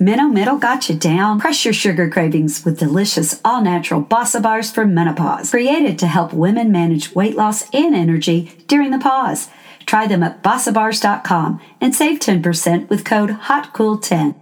Minnow Middle got you down. Crush your sugar cravings with delicious all natural Bossa Bars for menopause. Created to help women manage weight loss and energy during the pause. Try them at bossabars.com and save 10% with code HOTCOOL10.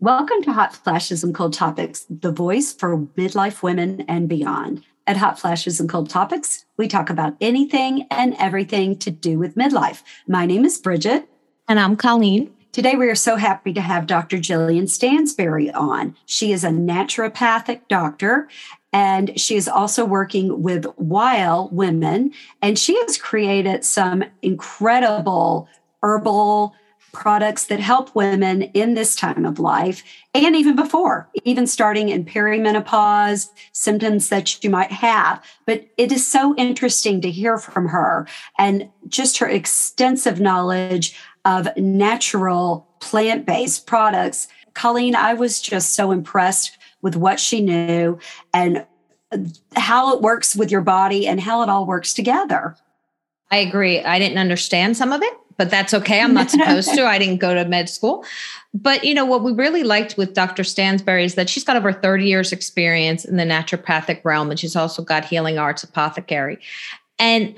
Welcome to Hot Flashes and Cool Topics, the voice for midlife women and beyond. At Hot Flashes and Cool Topics, we talk about anything and everything to do with midlife. My name is Bridget. And I'm Colleen. Today, we are so happy to have Dr. Jillian Stansbury on. She is a naturopathic doctor and she is also working with Wile Women. And she has created some incredible herbal products that help women in this time of life and even before, even starting in perimenopause, symptoms that you might have. But it is so interesting to hear from her and just her extensive knowledge of natural plant based products. Colleen, I was just so impressed with what she knew and how it works with your body and how it all works together. I agree. I didn't understand some of it but that's okay. I'm not supposed to. I didn't go to med school. But you know what we really liked with Dr. Stansbury is that she's got over 30 years experience in the naturopathic realm and she's also got healing arts apothecary. And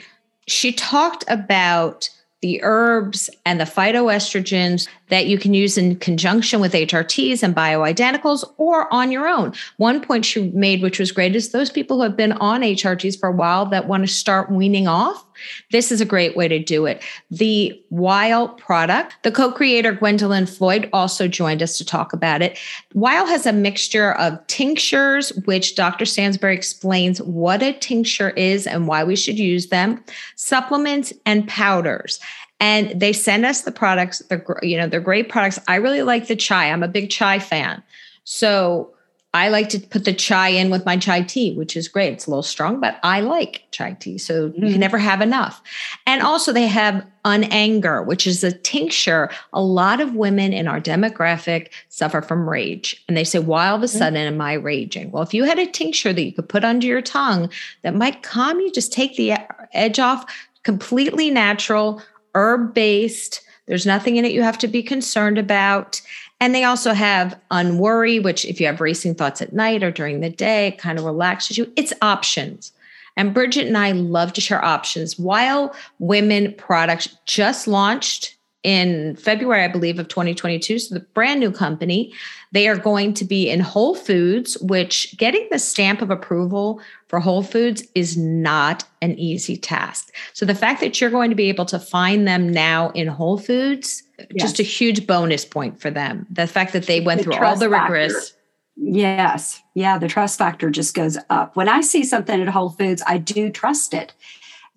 she talked about the herbs and the phytoestrogens that you can use in conjunction with HRTs and bioidenticals or on your own. One point she made, which was great, is those people who have been on HRTs for a while that want to start weaning off this is a great way to do it. The Wile product, the co creator Gwendolyn Floyd also joined us to talk about it. Wile has a mixture of tinctures, which Dr. Stansbury explains what a tincture is and why we should use them, supplements, and powders and they send us the products they're you know they're great products i really like the chai i'm a big chai fan so I like to put the chai in with my chai tea, which is great. It's a little strong, but I like chai tea. So mm. you can mm. never have enough. And also, they have unanger, which is a tincture. A lot of women in our demographic suffer from rage. And they say, why all of a mm. sudden am I raging? Well, if you had a tincture that you could put under your tongue that might calm you, just take the edge off, completely natural, herb based. There's nothing in it you have to be concerned about. And they also have unworry, which if you have racing thoughts at night or during the day, it kind of relaxes you. It's options. And Bridget and I love to share options. Wile Women products just launched in February, I believe, of 2022. So the brand new company, they are going to be in Whole Foods, which getting the stamp of approval for Whole Foods is not an easy task. So the fact that you're going to be able to find them now in Whole Foods, yes. just a huge bonus point for them. The fact that they went the through all the rigorous. Factor. Yes. Yeah. The trust factor just goes up. When I see something at Whole Foods, I do trust it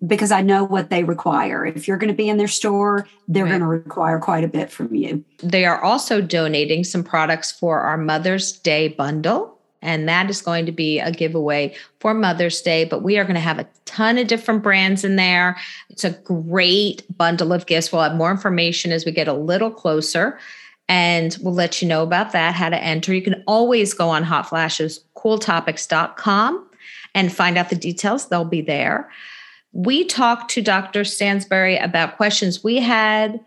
because I know what they require. If you're going to be in their store, they're right. going to require quite a bit from you. They are also donating some products for our Mother's Day bundle. And that is going to be a giveaway for Mother's Day. But we are going to have a ton of different brands in there. It's a great bundle of gifts. We'll have more information as we get a little closer. And we'll let you know about that, how to enter. You can always go on Hot Flashes, cooltopics.com and find out the details. They'll be there we talked to Dr. Stansbury about questions we had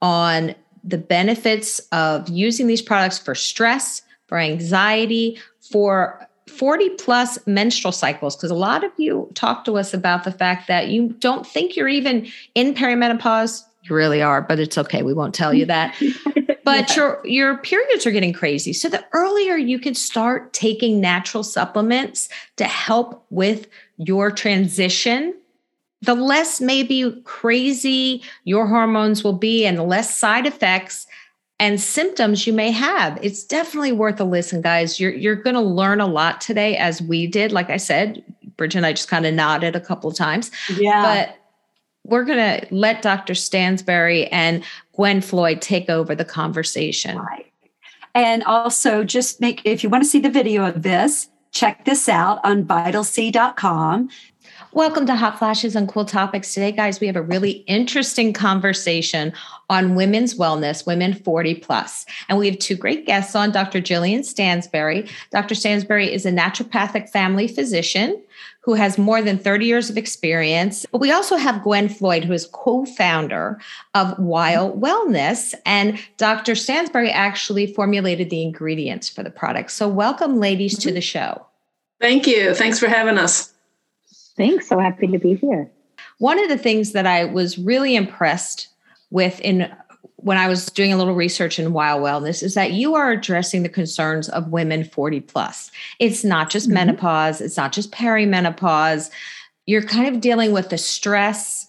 on the benefits of using these products for stress, for anxiety, for 40 plus menstrual cycles. Because a lot of you talk to us about the fact that you don't think you're even in perimenopause. You really are, but it's okay. We won't tell you that. but yeah. your your periods are getting crazy. So the earlier you can start taking natural supplements to help with your transition the less maybe crazy your hormones will be and the less side effects and symptoms you may have. It's definitely worth a listen, guys. You're you're going to learn a lot today, as we did. Like I said, Bridget and I just kind of nodded a couple of times. Yeah. But we're going to let Dr. Stansbury and Gwen Floyd take over the conversation. Right. And also, just make if you want to see the video of this, check this out on vitalc.com. Welcome to Hot Flashes and Cool Topics. Today, guys, we have a really interesting conversation on women's wellness, women 40 plus. And we have two great guests on Dr. Jillian Stansbury. Dr. Stansbury is a naturopathic family physician who has more than 30 years of experience. But we also have Gwen Floyd, who is co founder of Wild Wellness. And Dr. Stansbury actually formulated the ingredients for the product. So, welcome, ladies, to mm-hmm. the show. Thank you. Thanks for having us. Thanks. So happy to be here. One of the things that I was really impressed with in when I was doing a little research in Wile Wellness is that you are addressing the concerns of women 40 plus. It's not just mm-hmm. menopause, it's not just perimenopause. You're kind of dealing with the stress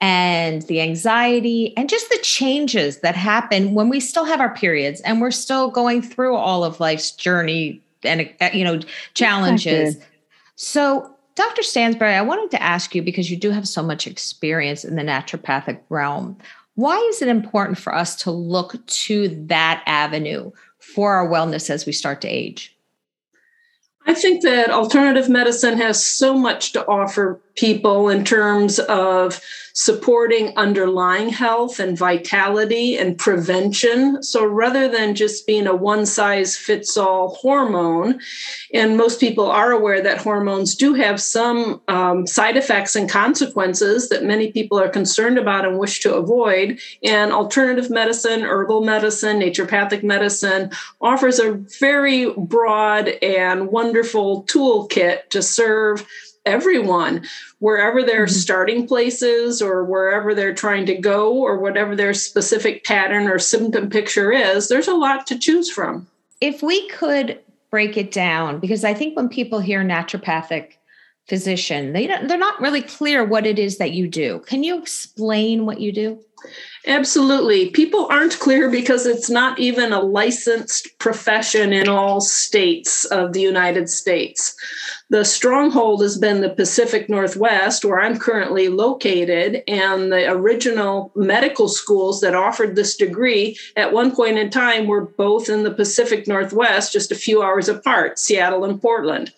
and the anxiety and just the changes that happen when we still have our periods and we're still going through all of life's journey and uh, you know challenges. So Dr. Stansbury, I wanted to ask you because you do have so much experience in the naturopathic realm. Why is it important for us to look to that avenue for our wellness as we start to age? I think that alternative medicine has so much to offer people in terms of supporting underlying health and vitality and prevention. So rather than just being a one size fits all hormone, and most people are aware that hormones do have some um, side effects and consequences that many people are concerned about and wish to avoid. And alternative medicine, herbal medicine, naturopathic medicine offers a very broad and wonderful toolkit to serve everyone wherever their mm-hmm. starting places or wherever they're trying to go or whatever their specific pattern or symptom picture is there's a lot to choose from. If we could break it down because i think when people hear naturopathic physician they don't, they're not really clear what it is that you do. Can you explain what you do Absolutely. People aren't clear because it's not even a licensed profession in all states of the United States. The stronghold has been the Pacific Northwest, where I'm currently located, and the original medical schools that offered this degree at one point in time were both in the Pacific Northwest, just a few hours apart, Seattle and Portland.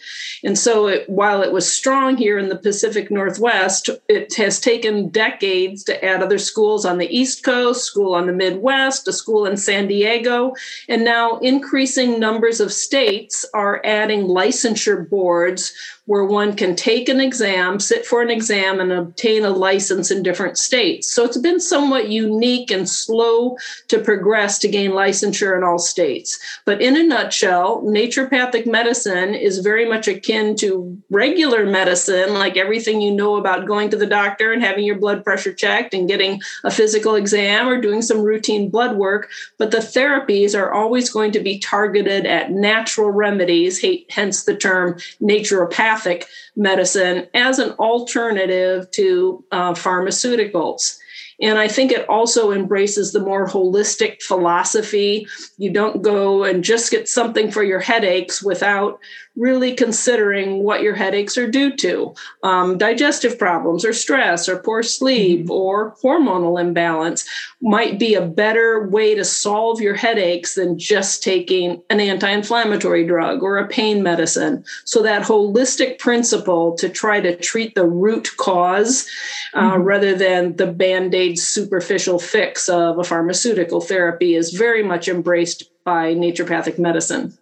And so, it, while it was strong here in the Pacific Northwest, it has taken decades to add other schools on the East Coast, school on the Midwest, a school in San Diego, and now increasing numbers of states are adding licensure boards where one can take an exam, sit for an exam, and obtain a license in different states. So it's been somewhat unique and slow to progress to gain licensure in all states. But in a nutshell, naturopathic medicine is very much akin to regular medicine, like everything you know about going to the doctor and having your blood pressure checked and getting a physical exam or doing some routine blood work. But the therapies are always going to be targeted at natural remedies, hence the term naturopathic naturopathic medicine as an alternative to uh, pharmaceuticals. And I think it also embraces the more holistic philosophy. You don't go and just get something for your headaches without really considering what your headaches are due to um, digestive problems or stress or poor sleep mm-hmm. or hormonal imbalance might be a better way to solve your headaches than just taking an anti-inflammatory drug or a pain medicine so that holistic principle to try to treat the root cause uh, mm-hmm. rather than the band-aid superficial fix of a pharmaceutical therapy is very much embraced by naturopathic medicine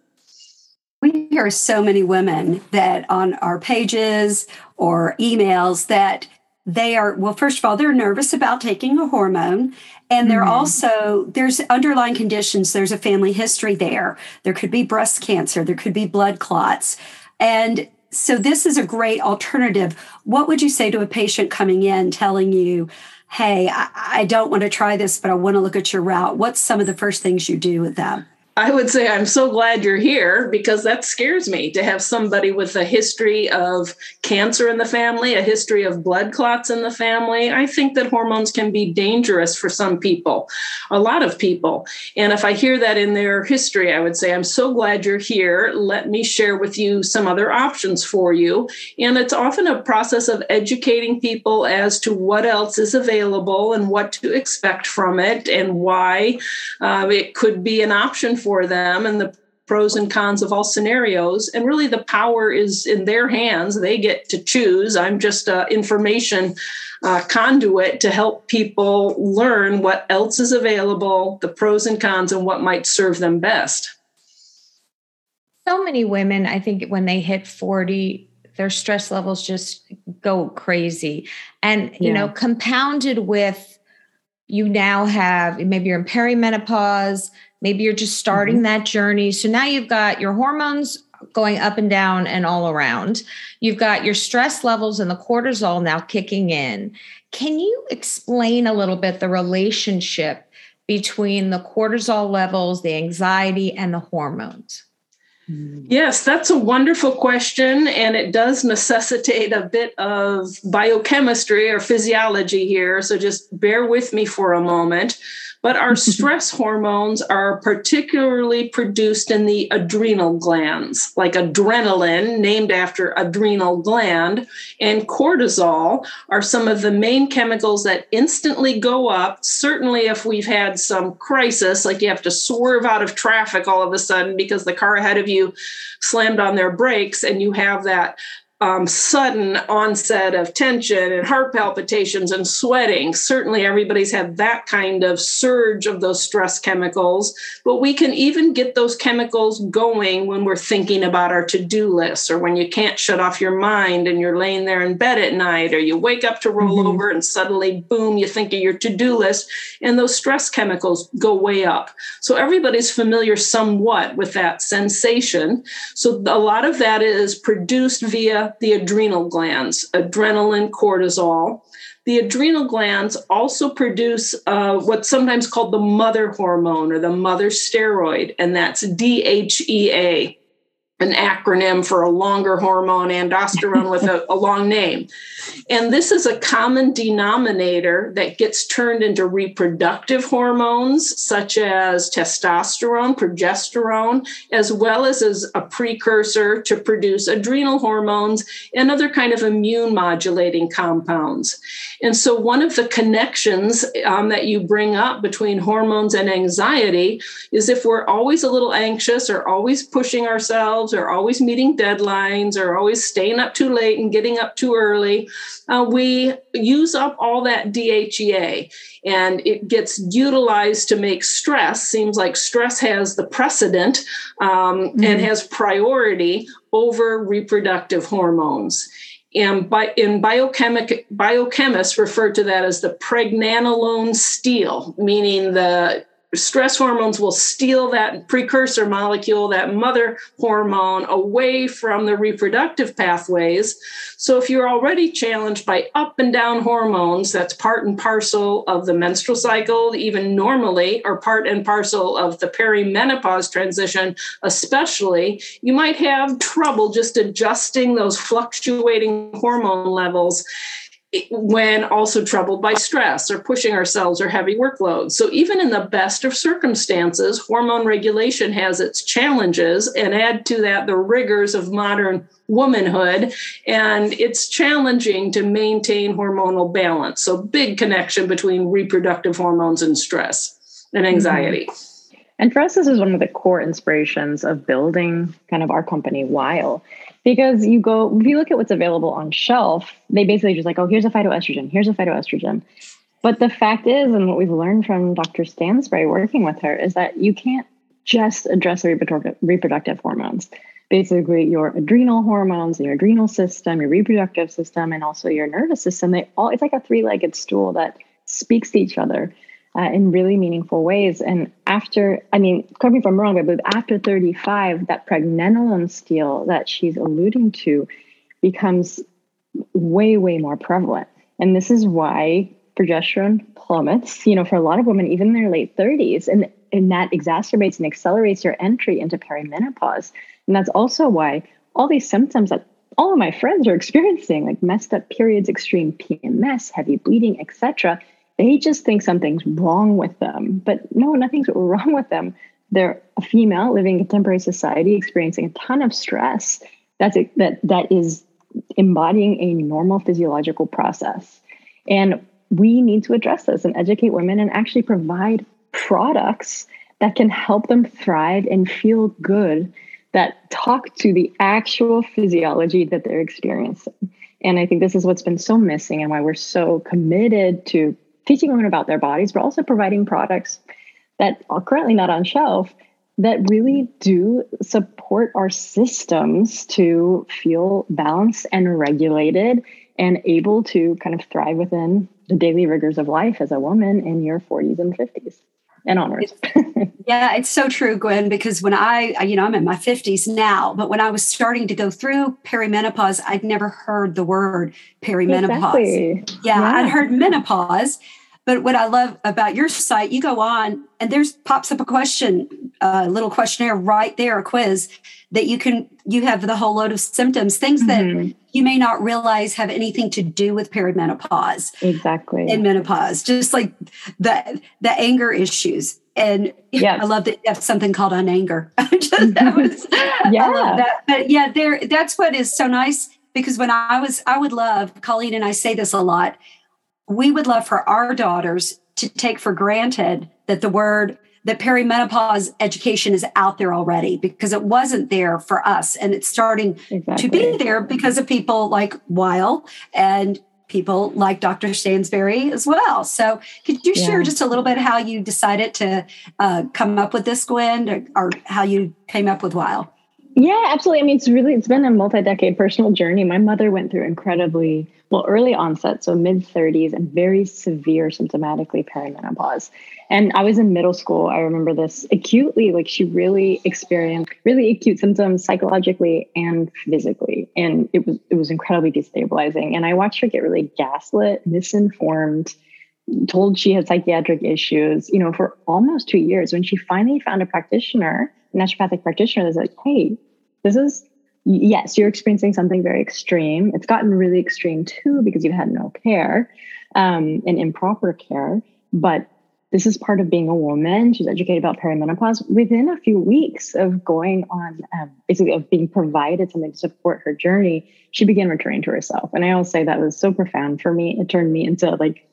hear so many women that on our pages or emails that they are well first of all they're nervous about taking a hormone. And they're mm-hmm. also there's underlying conditions. There's a family history there. There could be breast cancer. There could be blood clots. And so this is a great alternative. What would you say to a patient coming in telling you hey i, I don't want to try this but i want to look at your route. What's some of the first things you do with them I would say I'm so glad you're here because that scares me to have somebody with a history of cancer in the family, a history of blood clots in the family. I think that hormones can be dangerous for some people, a lot of people. And if I hear that in their history, I would say, I'm so glad you're here. Let me share with you some other options for you. And it's often a process of educating people as to what else is available and what to expect from it and why uh, it could be an option for them and the pros and cons of all scenarios. And really the power is in their hands. They get to choose. I'm just an information uh, conduit to help people learn what else is available the pros and cons and what might serve them best. So many women i think when they hit 40 their stress levels just go crazy. And you yeah. know compounded with you now have maybe you're in perimenopause maybe you're just starting mm-hmm. that journey so now you've got your hormones going up and down and all around you've got your stress levels and the cortisol now kicking in can you explain a little bit the relationship between the cortisol levels the anxiety and the hormones Yes, that's a wonderful question. And it does necessitate a bit of biochemistry or physiology here. So just bear with me for a moment. But our stress hormones are particularly produced in the adrenal glands, like adrenaline, named after adrenal gland, and cortisol are some of the main chemicals that instantly go up. Certainly, if we've had some crisis, like you have to swerve out of traffic all of a sudden because the car ahead of you slammed on their brakes, and you have that um, sudden onset of tension and heart palpitations and sweating. Certainly, everybody's had that kind of surge of those stress chemicals, but we can even get those chemicals going when we're thinking about our to do list or when you can't shut off your mind and you're laying there in bed at night or you wake up to roll mm-hmm. over and suddenly, boom, you think of your to do list and those stress chemicals go way up. So, everybody's familiar somewhat with that sensation. So, a lot of that is produced via the adrenal glands, adrenaline, cortisol. The adrenal glands also produce uh, what's sometimes called the mother hormone or the mother steroid, and that's DHEA an acronym for a longer hormone, androsterone with a, a, long name. And this is a common denominator that gets turned into reproductive hormones such as testosterone, progesterone, as well as as a precursor to produce adrenal hormones and other kind of immune modulating compounds. And so one of the connections um, that you bring up between hormones and anxiety is if we're always a little anxious or always pushing ourselves or always meeting deadlines or always staying up too late and getting up too early, uh, we use up all that DHEA and it gets utilized to make stress. Seems like stress has the precedent um, mm-hmm. and has priority over reproductive hormones. And by, in biochemic, biochemists refer to that as the pregnenolone steal, meaning the stress hormones will steal that precursor molecule, that mother hormone, away from the reproductive pathways. So, if you're already challenged by up and down hormones, that's part and parcel of the menstrual cycle, even normally, or part and parcel of the perimenopause transition, especially, you might have trouble just adjusting those fluctuating hormone levels when also troubled by stress or pushing ourselves or heavy workloads. So, even in the best of circumstances, hormone regulation has its challenges, and add to that the rigors of modern womanhood. And it's challenging to maintain hormonal balance. So, big connection between reproductive hormones and stress and anxiety. Mm-hmm. And for us, this is one of the core inspirations of building kind of our company, Wile, because you go, if you look at what's available on shelf, they basically just like, oh, here's a phytoestrogen, here's a phytoestrogen. But the fact is, and what we've learned from Dr. Stansbury working with her, is that you can't just address the reproductive, hormones. Basically, your adrenal hormones, your adrenal system, your reproductive system, and also your nervous system, they all, it's like a three legged stool that speaks to each other uh, in really meaningful ways. And after, I mean, correct me if I'm wrong, but after 35, that pregnenolone steal that she's alluding to becomes way, way more prevalent. And this is why progesterone plummets, you know, for a lot of women, even in their late 30s. And, and that exacerbates and accelerates your entry into perimenopause. And that's also why all these symptoms that all of my friends are experiencing, like messed up periods, extreme PMS, heavy bleeding, etc., they just think something's wrong with them. But no, nothing's wrong with them. They're a female living in contemporary society, experiencing a ton of stress. That's a, that that is embodying a normal physiological process, and we need to address this and educate women and actually provide products that can help them thrive and feel good that talk to the actual physiology that they're experiencing. And I think this is what's been so missing and why we're so committed to teaching women about their bodies, but also providing products that are currently not on shelf that really do support our systems to feel balanced and regulated and able to kind of thrive within the daily rigors of life as a woman in your 40s and 50s and onwards. yeah, it's so true, Gwen, because when I, you know, I'm in my 50s now, but when I was starting to go through perimenopause, I'd never heard the word perimenopause. Exactly. Yeah, yeah, I'd heard menopause. But what I love about your site, you go on and there's pops up a question, a little questionnaire right there, a quiz that you can, you have the whole load of symptoms, things mm-hmm. that you may not realize have anything to do with perimenopause. Exactly. In menopause, just like the the anger issues. And yes. I love that you have something called on anger. just, that was, yeah. I love that. But yeah, there that's what is so nice because when I was, I would love, Colleen and I say this a lot, we would love for our daughters to take for granted that the word that perimenopause education is out there already because it wasn't there for us and it's starting exactly. to be there because of people like Wile and people like Dr. Stansbury as well. So, could you share just a little bit how you decided to uh, come up with this, Gwen, or, or, how you came up with Wile? Yeah, absolutely. I mean, it's really it's been a multi-decade personal journey. My mother went through incredibly well early onset, so mid 30s, and very severe symptomatically perimenopause. And I was in middle school. I remember this acutely. Like she really experienced really acute symptoms psychologically and physically, and it was it was incredibly destabilizing. And I watched her get really gaslit, misinformed told she had psychiatric issues, you know, for almost two years. When she finally found a practitioner, a naturopathic practitioner that's like, hey, this is, yes, you're experiencing something very extreme. It's gotten really extreme too because you've had no care um, and improper care. But this is part of being a woman. She's educated about perimenopause. Within a few weeks of going on, um, basically of being provided something to support her journey, she began returning to herself. And I always say that was so profound for me. It turned me into like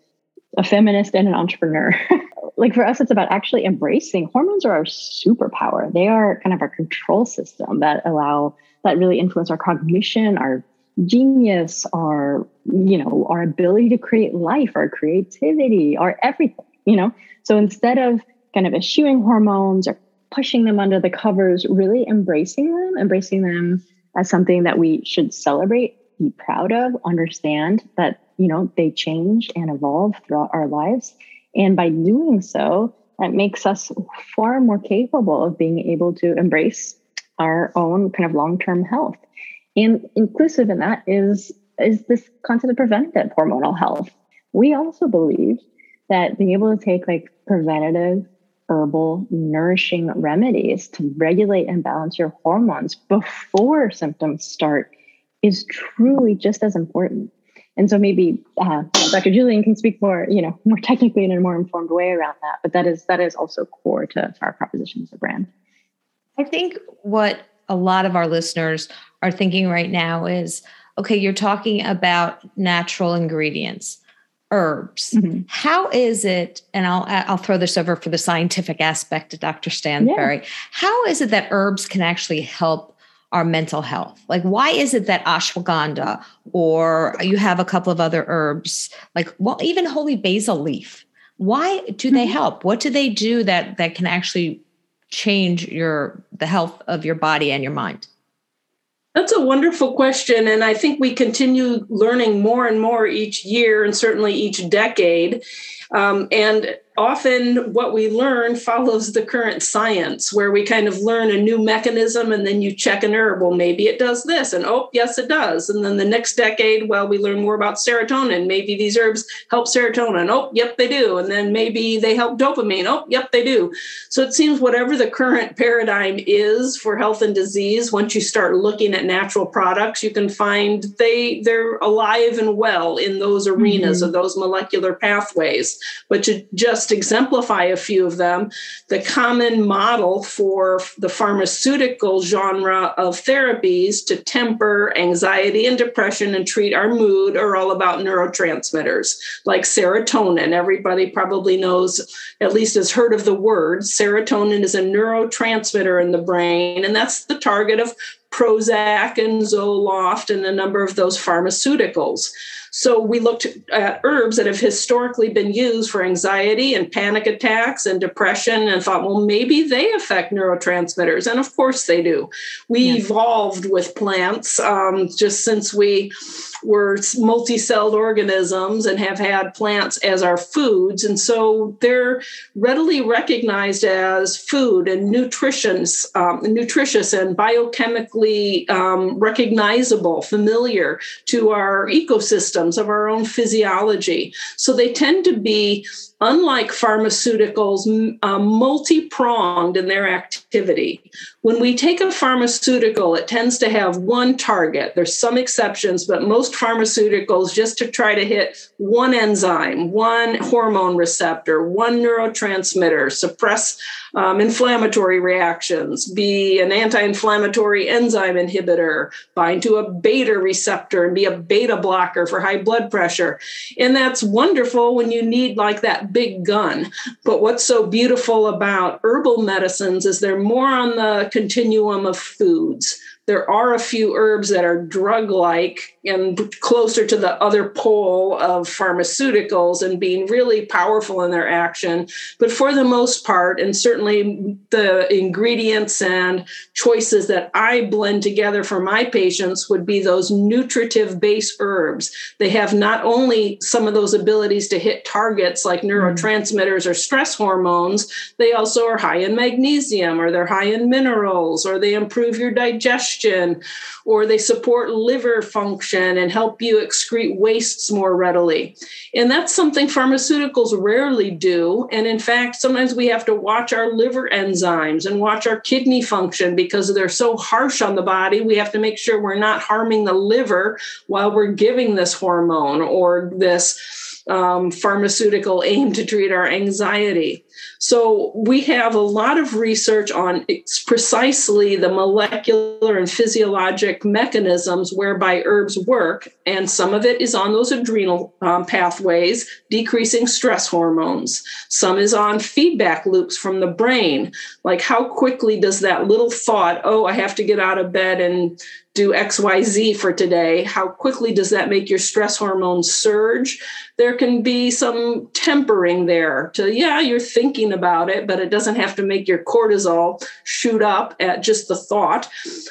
a feminist and an entrepreneur. like for us, it's about actually embracing hormones are our superpower. They are kind of our control system that allow that really influence our cognition, our genius, our you know our ability to create life, our creativity, our everything. You know, so instead of kind of eschewing hormones or pushing them under the covers, really embracing them, embracing them as something that we should celebrate, be proud of, understand that you know they change and evolve throughout our lives and by doing so, that makes us far more capable of being able to embrace our own kind of long-term health. And inclusive in that is, is this concept of preventative hormonal health. We also believe that being able to take like preventative herbal nourishing remedies to regulate and balance your hormones before symptoms start is truly just as important. And so maybe uh, Dr. Jillian can speak more, you know, more technically in a more informed way around that. But that is that is also core to, to our proposition as a brand. I think what a lot of our listeners are thinking right now is, okay, you're talking about natural ingredients herbs. Mm-hmm. How is it, and I'll I'll throw this over for the scientific aspect to Dr. Stansbury. Yeah. How is it that herbs can actually help our mental health? Like, why is it that ashwagandha or you have a couple of other herbs, like, well, even holy basil leaf, why do they mm-hmm. help? What do they do that that can actually change your the health of your body and your mind? That's a wonderful question. And I think we continue learning more and more each year and certainly each decade. Um, and often what we learn follows the current science where we kind of learn a new mechanism and then you check an herb well maybe it does this and oh yes it does. And then the next decade well we learn more about serotonin maybe these herbs help serotonin oh yep they do. And then maybe they help dopamine oh yep they do. So it seems whatever the current paradigm is for health and disease once you start looking at natural products you can find they they're alive and well in those arenas mm-hmm. of those molecular pathways. But you just exemplify a few of them, the common model for the pharmaceutical genre of therapies to temper anxiety and depression and treat our mood are all about neurotransmitters like serotonin. Everybody probably knows, at least has heard of the word. Serotonin is a neurotransmitter in the brain, and that's the target of Prozac and Zoloft and a number of those pharmaceuticals. So we looked at herbs that have historically been used for anxiety and panic attacks and depression and thought, well, maybe they affect neurotransmitters. And of course they do. We yeah. evolved with plants um, just since we were multi-celled organisms and have had plants as our foods and so they're readily recognized as food and nutritious um, nutritious and biochemically um, recognizable familiar to our ecosystems of our own physiology so they tend to be unlike pharmaceuticals, uh, multi pronged in their activity. When we take a pharmaceutical, it tends to have one target. There's some exceptions, but most pharmaceuticals just to try to hit one enzyme, one hormone receptor, one neurotransmitter, suppress um, inflammatory reactions, be an anti inflammatory enzyme inhibitor, bind to a beta receptor and be a beta blocker for high blood pressure. And that's wonderful when you need like that big gun. But what's so beautiful about herbal medicines is they're more on the continuum of foods. There are a few herbs that are drug like and closer to the other pole of pharmaceuticals and being really powerful in their action. But for the most part, and certainly the ingredients and choices that I blend together for my patients would be those nutritive base herbs. They have not only some of those abilities to hit targets like mm-hmm. neurotransmitters or stress hormones, they also are high in magnesium or they're high in minerals or they improve your digestion or they support liver function and help you excrete wastes more readily. And that's something pharmaceuticals rarely do. And in fact, sometimes we have to watch our liver enzymes and watch our kidney function because they're so harsh on the body. We have to make sure we're not harming the liver while we're giving this hormone or this um, pharmaceutical aim to treat our anxiety. So we have a lot of research on precisely the molecular and physiologic mechanisms whereby herbs work, and some of it is on those adrenal um, pathways, decreasing stress hormones. Some is on feedback loops from the brain, like how quickly does that little thought, oh, I have to get out of bed and do XYZ for today, how quickly does that make your stress hormones surge? There can be some tempering there to, yeah, you're thinking about it, but it doesn't have to make your cortisol shoot up at just the thought.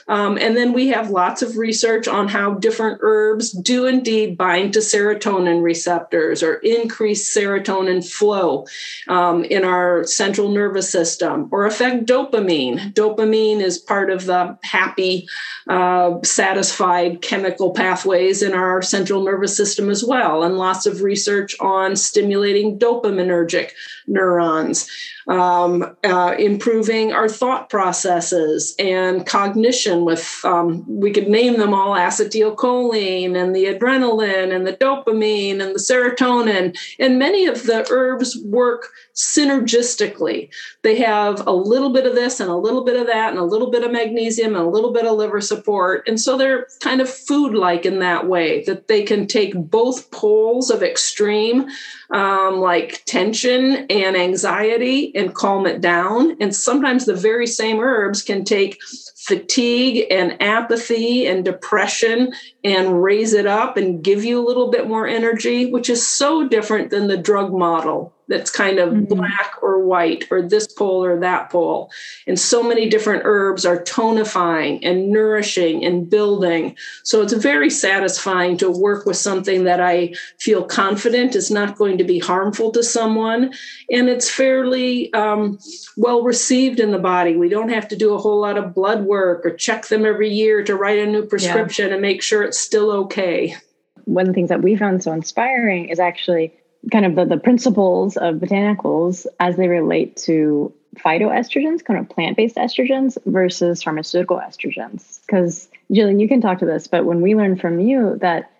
Um, and then we have lots of research on how different herbs do indeed bind to serotonin receptors or increase serotonin flow um, in our central nervous system or affect dopamine. Dopamine is part of the happy, uh, satisfied chemical pathways in our central nervous system as well, and lots of research on stimulating dopaminergic neurons um, uh, improving our thought processes and cognition with, um, we could name them all acetylcholine and the adrenaline and the dopamine and the serotonin. And many of the herbs work synergistically. They have a little bit of this and a little bit of that and a little bit of magnesium and a little bit of liver support. And so they're kind of food like in that way that they can take both poles of extreme um, like tension and anxiety and calm it down. And sometimes the very same herbs can take fatigue and apathy and depression and raise it up and give you a little bit more energy, which is so different than the drug model that's kind of mm-hmm. black or white or this pole or that pole. And so many different herbs are tonifying and nourishing and building. So it's very satisfying to work with something that I feel confident is not going to be harmful to someone. And it's fairly um, well received in the body. We don't have to do a whole lot of blood work or check them every year to write a new prescription yeah. and make sure it's still okay. One of the things that we found so inspiring is actually kind of the, the principles of botanicals as they relate to phytoestrogens, kind of plant based estrogens versus pharmaceutical estrogens. Because, Jillian, you can talk to this, but when we learned from you that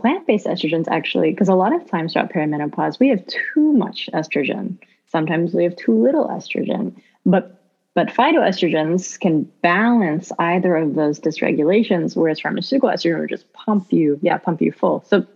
plant based estrogens actually, because a lot of times throughout perimenopause, we have too much estrogen. Sometimes we have too little estrogen. But but phytoestrogens can balance either of those dysregulations, whereas pharmaceutical estrogen will just pump you, yeah, pump you full. So,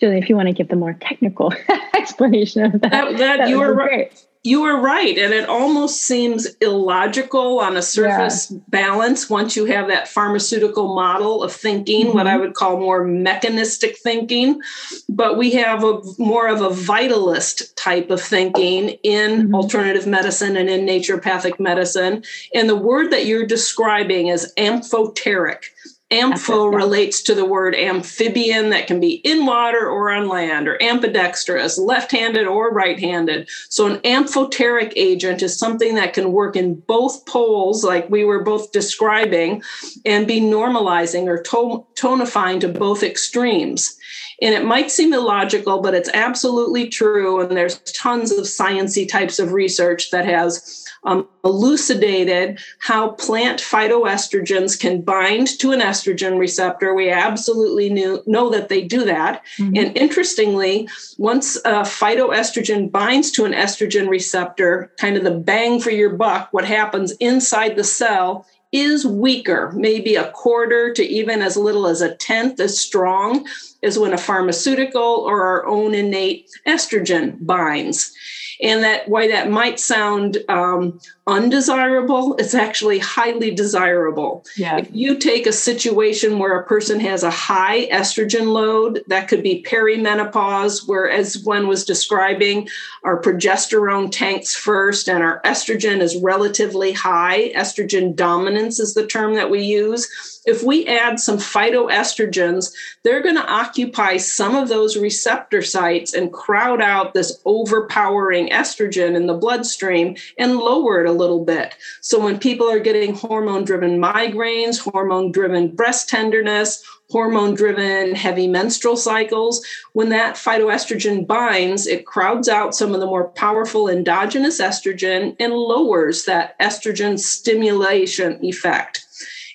Julie, if you want to give the more technical explanation of that, that, that, that you were right. You were right. And it almost seems illogical on a surface yeah. balance once you have that pharmaceutical model of thinking, mm-hmm. what I would call more mechanistic thinking. But we have a more of a vitalist type of thinking in mm-hmm. alternative medicine and in naturopathic medicine. And the word that you're describing is amphoteric. Ampho relates to the word amphibian that can be in water or on land, or ambidextrous, left handed or right handed. So, an amphoteric agent is something that can work in both poles, like we were both describing, and be normalizing or to- tonifying to both extremes. And it might seem illogical, but it's absolutely true. And there's tons of sciency types of research that has um, elucidated how plant phytoestrogens can bind to an estrogen receptor. We absolutely knew, know that they do that. Mm-hmm. And interestingly, once a phytoestrogen binds to an estrogen receptor, kind of the bang for your buck, what happens inside the cell is weaker, maybe a quarter to even as little as a tenth as strong as when a pharmaceutical or our own innate estrogen binds and that why that might sound um, undesirable, it's actually highly desirable. Yeah. If you take a situation where a person has a high estrogen load, that could be perimenopause, where, as one was describing, our progesterone tanks first and our estrogen is relatively high. Estrogen dominance is the term that we use. If we add some phytoestrogens, they're going to occupy some of those receptor sites and crowd out this overpowering estrogen in the bloodstream and lower it a little bit. So when people are getting hormone driven migraines, hormone driven breast tenderness, hormone driven heavy menstrual cycles, when that phytoestrogen binds, it crowds out some of the more powerful endogenous estrogen and lowers that estrogen stimulation effect.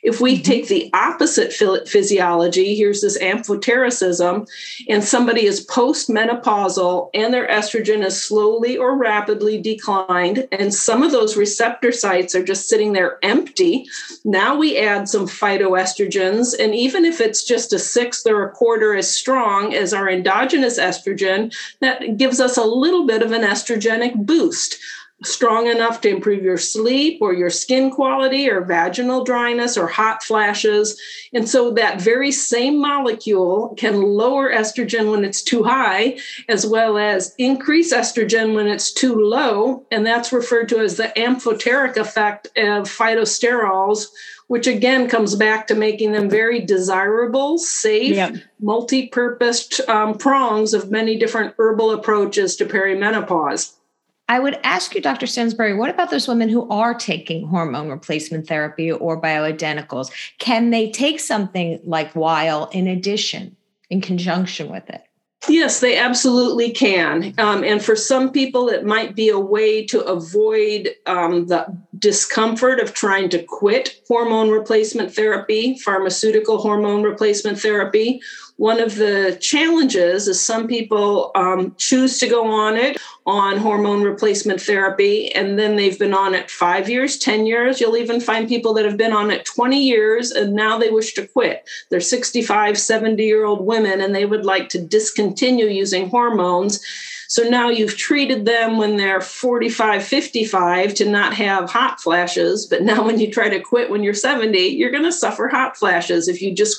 If we mm-hmm. take the opposite physiology, here's this amphotericism, and somebody is postmenopausal and their estrogen is slowly or rapidly declined, and some of those receptor sites are just sitting there empty. Now we add some phytoestrogens, and even if it's just a sixth or a quarter as strong as our endogenous estrogen, that gives us a little bit of an estrogenic boost strong enough to improve your sleep or your skin quality or vaginal dryness or hot flashes. And so that very same molecule can lower estrogen when it's too high, as well as increase estrogen when it's too low. And that's referred to as the amphoteric effect of phytosterols. Which again comes back to making them very desirable, safe, yep. multi purposed um, prongs of many different herbal approaches to perimenopause. I would ask you, Dr. Stansbury, what about those women who are taking hormone replacement therapy or bioidenticals? Can they take something like Wile in addition, in conjunction with it? Yes, they absolutely can. Um, and for some people, it might be a way to avoid um, the discomfort of trying to quit hormone replacement therapy, pharmaceutical hormone replacement therapy, one of the challenges is some people um, choose to go on it on hormone replacement therapy, and then they've been on it five years, 10 years. You'll even find people that have been on it 20 years and now they wish to quit. They're 65, 70 year old women and they would like to discontinue using hormones. So now you've treated them when they're 45, 55 to not have hot flashes. But now when you try to quit when you're 70, you're going to suffer hot flashes if you just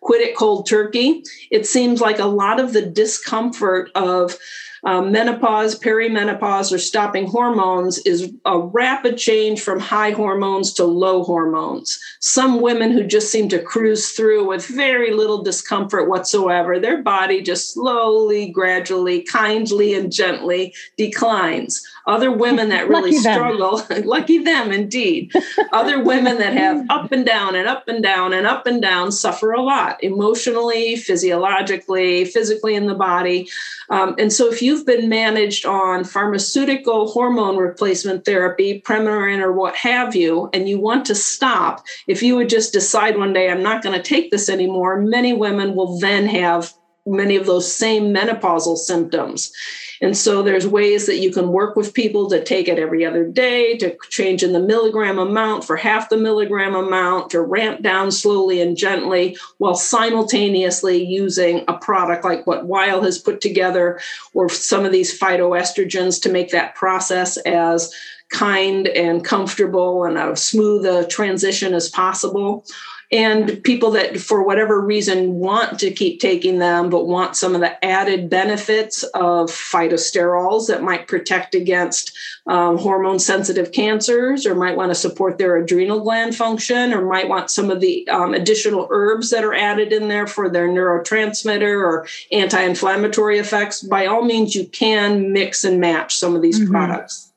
quit it cold turkey. It seems like a lot of the discomfort of um, menopause, perimenopause, or stopping hormones is a rapid change from high hormones to low hormones. Some women who just seem to cruise through with very little discomfort whatsoever, their body just slowly, gradually, kindly, and gently declines. Other women that really struggle, lucky them indeed. Other women that have up and down and up and down and up and down suffer a lot emotionally, physiologically, physically in the body. Um, and so, if you've been managed on pharmaceutical hormone replacement therapy, Premarin, or what have you, and you want to stop, if you would just decide one day, I'm not going to take this anymore, many women will then have many of those same menopausal symptoms. And so there's ways that you can work with people to take it every other day, to change in the milligram amount for half the milligram amount, to ramp down slowly and gently while simultaneously using a product like what Wile has put together or some of these phytoestrogens to make that process as kind and comfortable and a smooth a transition as possible and people that for whatever reason want to keep taking them but want some of the added benefits of phytosterols that might protect against um, hormone sensitive cancers or might want to support their adrenal gland function or might want some of the um, additional herbs that are added in there for their neurotransmitter or anti-inflammatory effects by all means you can mix and match some of these mm-hmm. products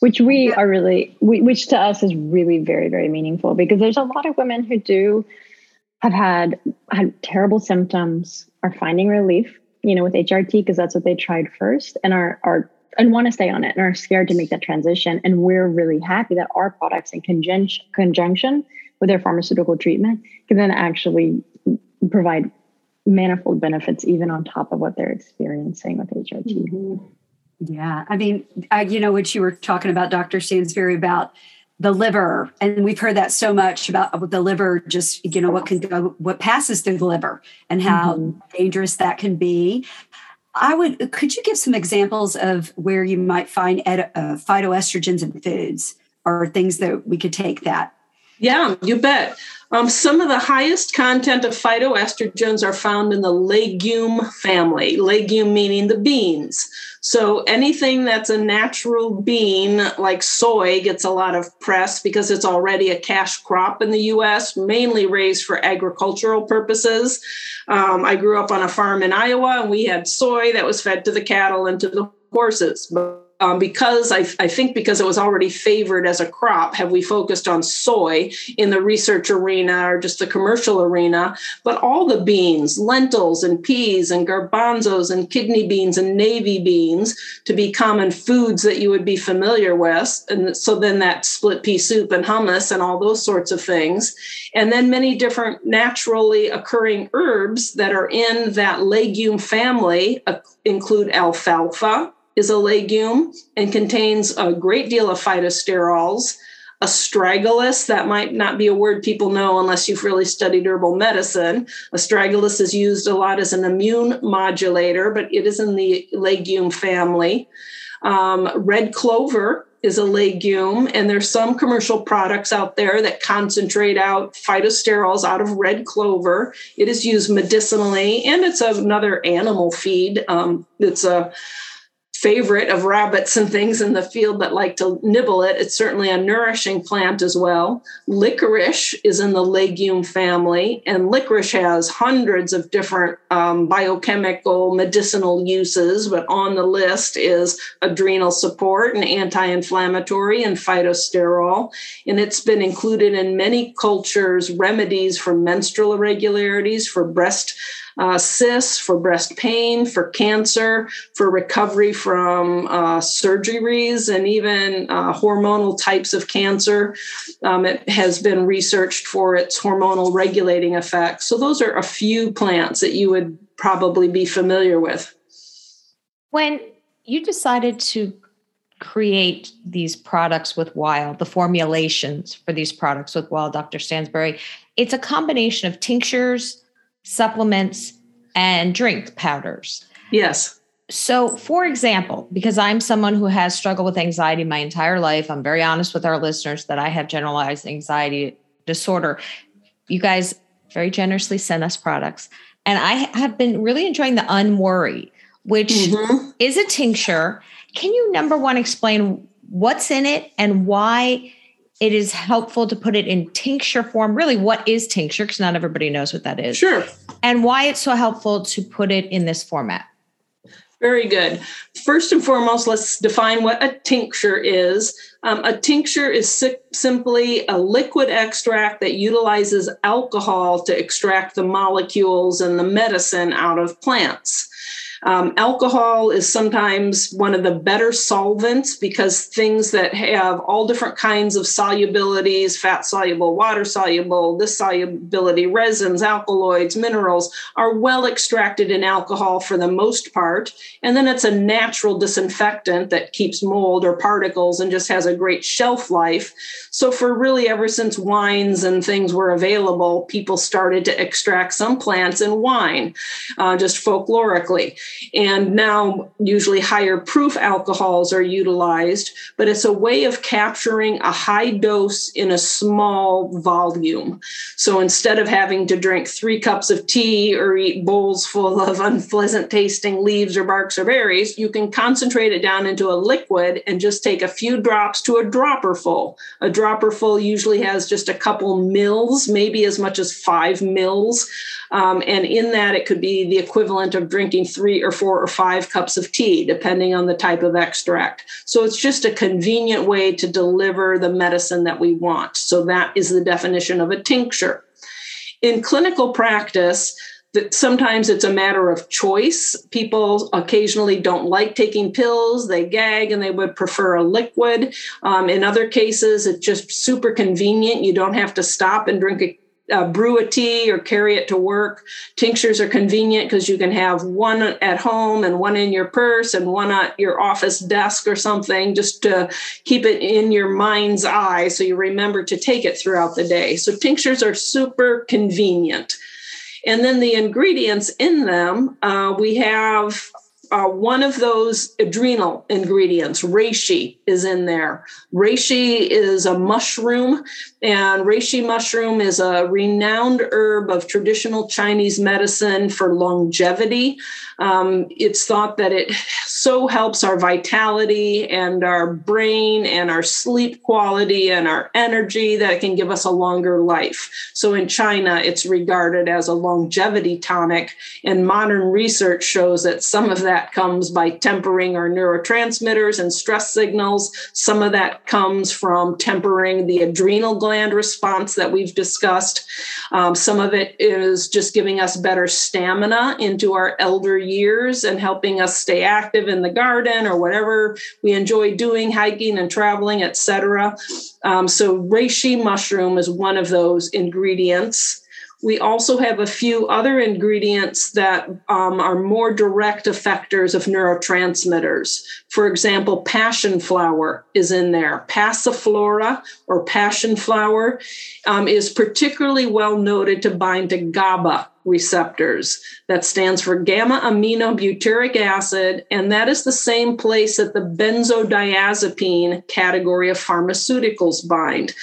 which we are really we, which to us is really very very meaningful because there's a lot of women who do have had had terrible symptoms are finding relief you know with hrt because that's what they tried first and are are and want to stay on it and are scared to make that transition. And we're really happy that our products in conjunction conjunction with their pharmaceutical treatment can then actually provide manifold benefits even on top of what they're experiencing with hrt mm-hmm. Yeah. I mean, I, you know, what you were talking about, Dr. Stansbury, about the liver, and we've heard that so much about the liver, just, you know, what can go, what passes through the liver and how mm-hmm. dangerous that can be. I would, could you give some examples of where you might find ed, uh, phytoestrogens in foods or things that we could take that? Yeah, you bet. Um, some of the highest content of phytoestrogens are found in the legume family, legume meaning the beans. So anything that's a natural bean, like soy, gets a lot of press because it's already a cash crop in the US, mainly raised for agricultural purposes. Um, I grew up on a farm in Iowa and we had soy that was fed to the cattle and to the horses. But um, because I, I, think because it was already favored as a crop, have we focused on soy in the research arena or just the commercial arena? But all the beans, lentils and peas and garbanzos and kidney beans and navy beans to be common foods that you would be familiar with. And so then that split pea soup and hummus and all those sorts of things. And then many different naturally occurring herbs that are in that legume family uh, include alfalfa is a legume and contains a great deal of phytosterols. Astragalus, that might not be a word people know unless you've really studied herbal medicine. Astragalus is used a lot as an immune modulator, but it is in the legume family. Um, red clover is a legume, and there's some commercial products out there that concentrate out phytosterols out of red clover. It is used medicinally, and it's another animal feed. Um, it's a favorite of rabbits and things in the field that like to nibble it. It's certainly a nourishing plant as well. Licorice is in the legume family, and licorice has hundreds of different um, biochemical medicinal uses, but on the list is adrenal support and anti inflammatory and phytosterol. And it's been included in many cultures' remedies for menstrual irregularities, for breast uh, cysts, for breast pain, for cancer, for recovery from uh, surgeries, and even uh, hormonal types of cancer. Um, it has been researched for its hormonal regulating effects. So, those are a few plants that you would probably be familiar with. When you decided to create these products with Wile, the formulations for these products with Wile, Dr. Stansbury, it's a combination of tinctures, supplements, and drink powders. Yes. So, for example, because I'm someone who has struggled with anxiety my entire life, I'm very honest with our listeners that I have generalized anxiety disorder. You guys very generously send us products. And I have been really enjoying the Unworry, which mm-hmm. is a tincture. Can you, number one, explain what's in it and why it is helpful to put it in tincture form. Really, what is tincture? Because not everybody knows what that is. Sure. And why it's so helpful to put it in this format. Very good. First and foremost, let's define what a tincture is. Um, a tincture is si- simply a liquid extract that utilizes alcohol to extract the molecules and the medicine out of plants. Um, alcohol is sometimes one of the better solvents because things that have all different kinds of solubilities fat soluble, water soluble, this solubility, resins, alkaloids, minerals are well extracted in alcohol for the most part. And then it's a natural disinfectant that keeps mold or particles and just has a great shelf life. So, for really ever since wines and things were available, people started to extract some plants in wine, uh, just folklorically. And now, usually higher proof alcohols are utilized, but it's a way of capturing a high dose in a small volume. So instead of having to drink three cups of tea or eat bowls full of unpleasant tasting leaves or barks or berries, you can concentrate it down into a liquid and just take a few drops to a dropper full. A dropper full usually has just a couple mils, maybe as much as five mils. Um, and in that, it could be the equivalent of drinking three or four or five cups of tea, depending on the type of extract. So it's just a convenient way to deliver the medicine that we want. So that is the definition of a tincture. In clinical practice, that sometimes it's a matter of choice. People occasionally don't like taking pills, they gag and they would prefer a liquid. Um, in other cases, it's just super convenient. You don't have to stop and drink a uh, brew a tea or carry it to work. Tinctures are convenient because you can have one at home and one in your purse and one at your office desk or something just to keep it in your mind's eye so you remember to take it throughout the day. So tinctures are super convenient. And then the ingredients in them, uh, we have uh, one of those adrenal ingredients, reishi, is in there. Reishi is a mushroom, and reishi mushroom is a renowned herb of traditional Chinese medicine for longevity. Um, it's thought that it so helps our vitality and our brain and our sleep quality and our energy that it can give us a longer life. So in China, it's regarded as a longevity tonic, and modern research shows that some of that comes by tempering our neurotransmitters and stress signals. Some of that comes from tempering the adrenal gland response that we've discussed. Um, some of it is just giving us better stamina into our elder years and helping us stay active in the garden or whatever we enjoy doing, hiking and traveling, etc. Um, so reishi mushroom is one of those ingredients. We also have a few other ingredients that um, are more direct effectors of neurotransmitters. For example, passion flower is in there. Passiflora or passion flower um, is particularly well noted to bind to GABA receptors. That stands for gamma aminobutyric acid, and that is the same place that the benzodiazepine category of pharmaceuticals bind.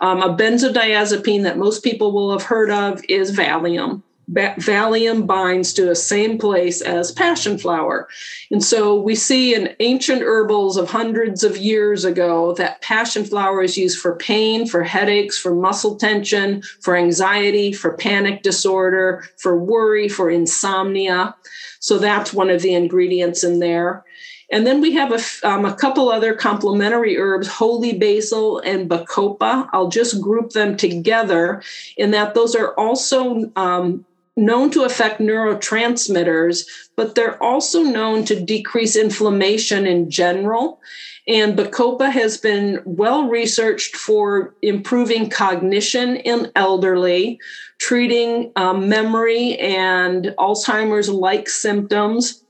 Um, a benzodiazepine that most people will have heard of is Valium. Valium binds to the same place as passion flower. And so we see in ancient herbals of hundreds of years ago that passion flower is used for pain, for headaches, for muscle tension, for anxiety, for panic disorder, for worry, for insomnia. So that's one of the ingredients in there. And then we have a, um, a couple other complementary herbs, holy basil and bacopa. I'll just group them together in that those are also um, known to affect neurotransmitters, but they're also known to decrease inflammation in general. And Bacopa has been well researched for improving cognition in elderly, treating um, memory and Alzheimer's like symptoms,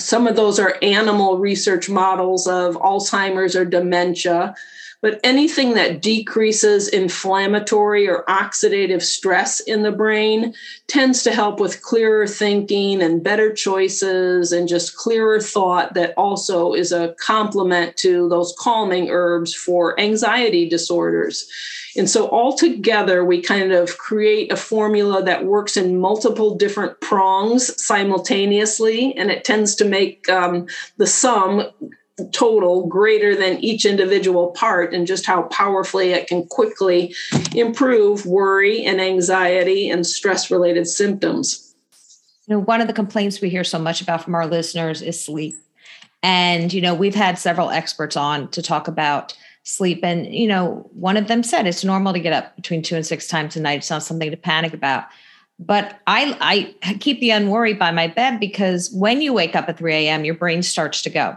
some of those are animal research models of Alzheimer's or dementia. But anything that decreases inflammatory or oxidative stress in the brain tends to help with clearer thinking and better choices and just clearer thought that also is a complement to those calming herbs for anxiety disorders. And so altogether, we kind of create a formula that works in multiple different prongs simultaneously, and it tends to make um, the sum total greater than each individual part and just how powerfully it can quickly improve worry and anxiety and stress related symptoms. You know, one of the complaints we hear so much about from our listeners is sleep. And, you know, we've had several experts on to talk about sleep. And, you know, one of them said it's normal to get up between two and six times a night. It's not something to panic about. but I, I keep the unworried by my bed because when you wake up at 3 a.m., your brain starts to go.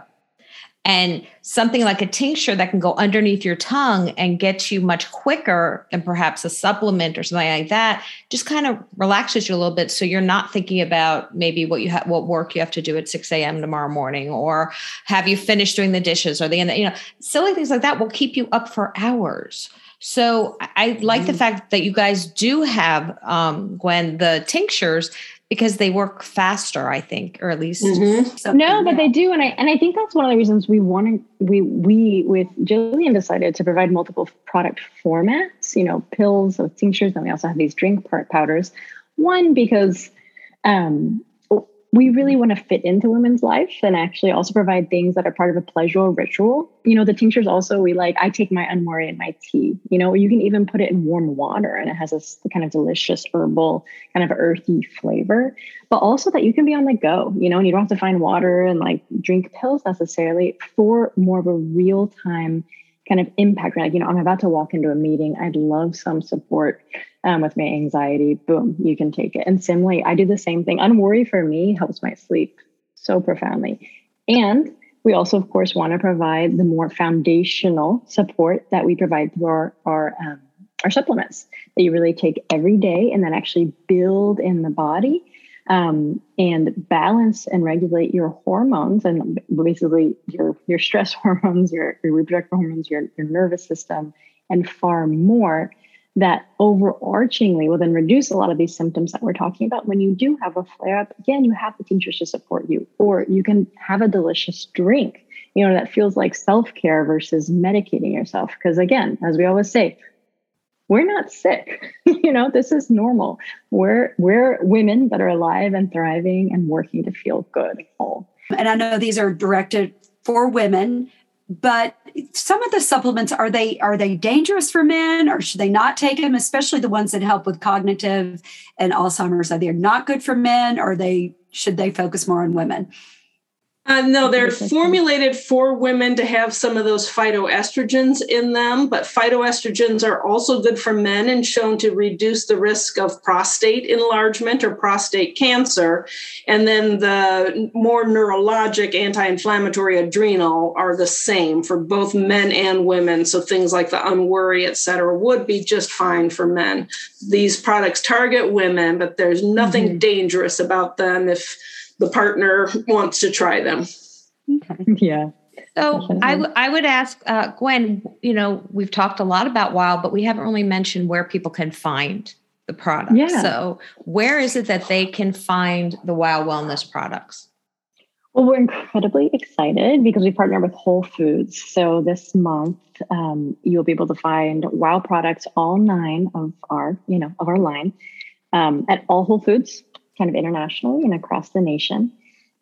And something like a tincture that can go underneath your tongue and get you much quicker, and perhaps a supplement or something like that, just kind of relaxes you a little bit. So you're not thinking about maybe what you have, what work you have to do at 6 a.m. tomorrow morning, or have you finished doing the dishes, or the end, you know, silly things like that will keep you up for hours. So I like mm-hmm. the fact that you guys do have, um, Gwen, the tinctures because they work faster, I think, or at least mm-hmm. no, but they do, and I and I think that's one of the reasons we wanted we we with Jillian decided to provide multiple product formats. You know, pills, or tinctures, and we also have these drink part powders. One because um, we really want to fit into women's life and actually also provide things that are part of a pleasure or ritual. You know, the tinctures also we like, I take my unworry in my tea. You know, you can even put it in warm water and it has this kind of delicious herbal, kind of earthy flavor, but also that you can be on the go, you know, and you don't have to find water and like drink pills necessarily for more of a real time kind of impact. Like, you know, I'm about to walk into a meeting. I'd love some support um, with my anxiety. Boom, you can take it. And similarly, I do the same thing. Unworry for me helps my sleep so profoundly. And we also, of course, want to provide the more foundational support that we provide through our our, um, our supplements that you really take every day and then actually build in the body um, and balance and regulate your hormones and basically your your stress hormones, your, your reproductive hormones, your, your nervous system, and far more that overarchingly will then reduce a lot of these symptoms that we're talking about. When you do have a flare up, again, you have the tinctures to support you, or you can have a delicious drink, you know, that feels like self care versus medicating yourself. Because again, as we always say, we're not sick you know this is normal we're we're women that are alive and thriving and working to feel good and whole and i know these are directed for women but some of the supplements are they are they dangerous for men or should they not take them especially the ones that help with cognitive and alzheimer's? Are they not good for men or they should they focus more on women uh, no, they're formulated for women to have some of those phytoestrogens in them, but phytoestrogens are also good for men and shown to reduce the risk of prostate enlargement or prostate cancer. And then the more neurologic anti inflammatory adrenal are the same for both men and women. So things like the unworry, et cetera, would be just fine for men. These products target women, but there's nothing mm-hmm. dangerous about them if the partner wants to try them. Okay. Yeah. So I, w- I would ask uh, Gwen, you know, we've talked a lot about Wile, but we haven't really mentioned where people can find the product. Yeah. So where is it that they can find the Wile Wellness products? Well, we're incredibly excited because we partner with Whole Foods. So this month, um, you'll be able to find Wile products, all nine of our, you know, of our line, um, at all Whole Foods kind of internationally and across the nation.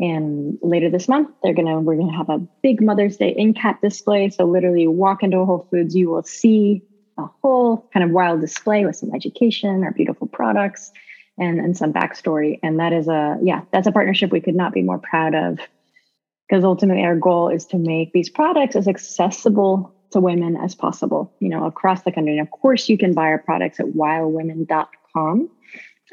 And later this month, they're gonna we're gonna have a big Mother's Day endcap display. So literally, walk into a Whole Foods, you will see a whole kind of Wile display with some education, our beautiful products, and and some backstory. And that is a yeah, that's a partnership we could not be more proud of. Because ultimately, our goal is to make these products as accessible to women as possible, you know, across the country. And of course, you can buy our products at wilewomen.com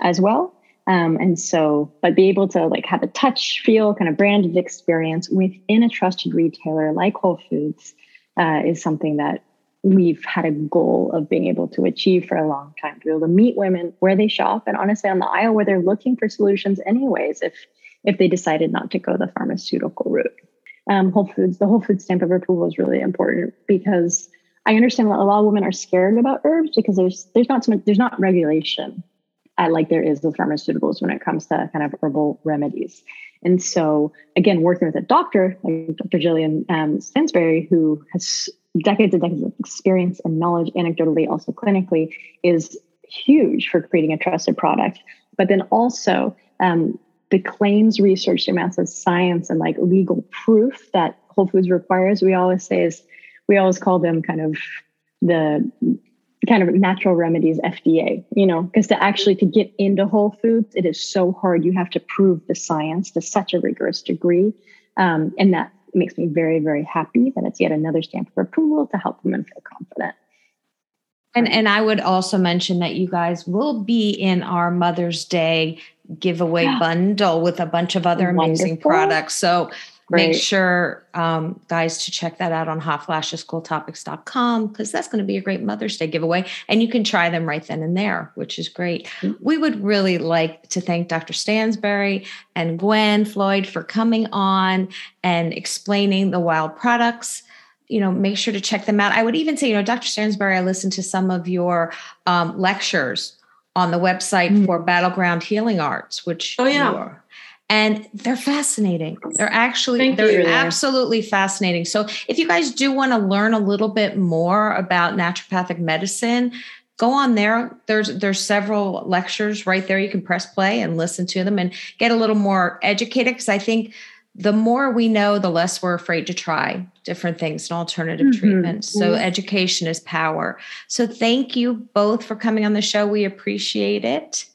as well. Um, and so, but be able to like have a touch, feel, kind of branded experience within a trusted retailer like Whole Foods uh, is something that we've had a goal of being able to achieve for a long time to be able to meet women where they shop and honestly on the aisle where they're looking for solutions anyways if if they decided not to go the pharmaceutical route. Um, whole foods the whole food stamp of approval is really important because i understand that a lot of women are scared about herbs because there's there's not so much there's not regulation like there is with pharmaceuticals when it comes to kind of herbal remedies. And so, again, working with a doctor like Dr. Jillian um, Stansbury, who has decades and decades of experience and knowledge, anecdotally, also clinically, is huge for creating a trusted product. But then also, um, the claims research, the amounts of science and like legal proof that Whole Foods requires, we always say is, we always call them kind of the kind of natural remedies FDA, you know, because to actually to get into Whole Foods, it is so hard. You have to prove the science to such a rigorous degree. Um, and that makes me very, very happy that it's yet another stamp of approval to help women feel confident. And and I would also mention that you guys will be in our Mother's Day giveaway yeah. bundle with a bunch of other amazing products. So Great. make sure um, guys to check that out on hotflashescooltopics.com because that's going to be a great mother's day giveaway and you can try them right then and there which is great mm-hmm. we would really like to thank dr stansbury and gwen floyd for coming on and explaining the Wile products you know make sure to check them out i would even say you know dr stansbury i listened to some of your um, lectures on the website mm-hmm. for battleground healing arts which oh yeah and they're fascinating. They're actually Thank they're absolutely fascinating. So if you guys do want to learn a little bit more about naturopathic medicine, go on there. There's there's several lectures right there. You can press play and listen to them and get a little more educated because I think the more we know, the less we're afraid to try different things and alternative mm-hmm. treatments. So mm-hmm. education is power. So thank you both for coming on the show. We appreciate it.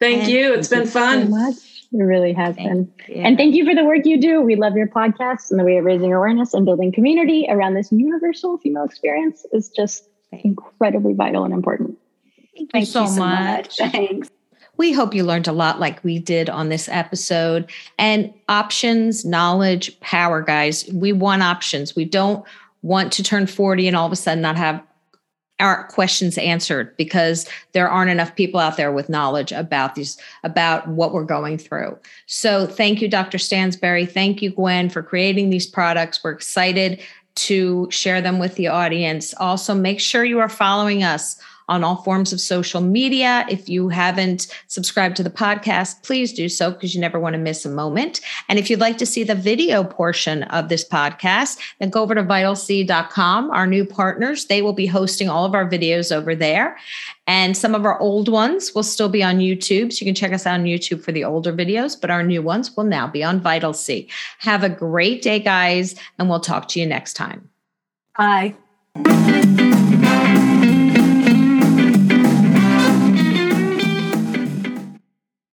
Thank and you. It's been fun. So it really has thank been. You. And thank you for the work you do. We love your podcast and the way of raising awareness and building community around this universal female experience is just incredibly vital and important. Thank, thank you, so, you so much. much. Thanks. We hope you learned a lot like we did on this episode. And options, knowledge, power, guys. We want options. We don't want to turn 40 and all of a sudden not have our questions answered because there aren't enough people out there with knowledge about these about what we're going through. So thank you dr stansbury. Thank you gwen for creating these products. We're excited to share them with the audience. Also make sure you are following us on all forms of social media. If you haven't subscribed to the podcast, please do so because you never want to miss a moment. And if you'd like to see the video portion of this podcast, then go over to vitalc.com. Our new partners, they will be hosting all of our videos over there. And some of our old ones will still be on YouTube. So you can check us out on YouTube for the older videos, but our new ones will now be on Vital C. Have a great day, guys, and we'll talk to you next time. Bye.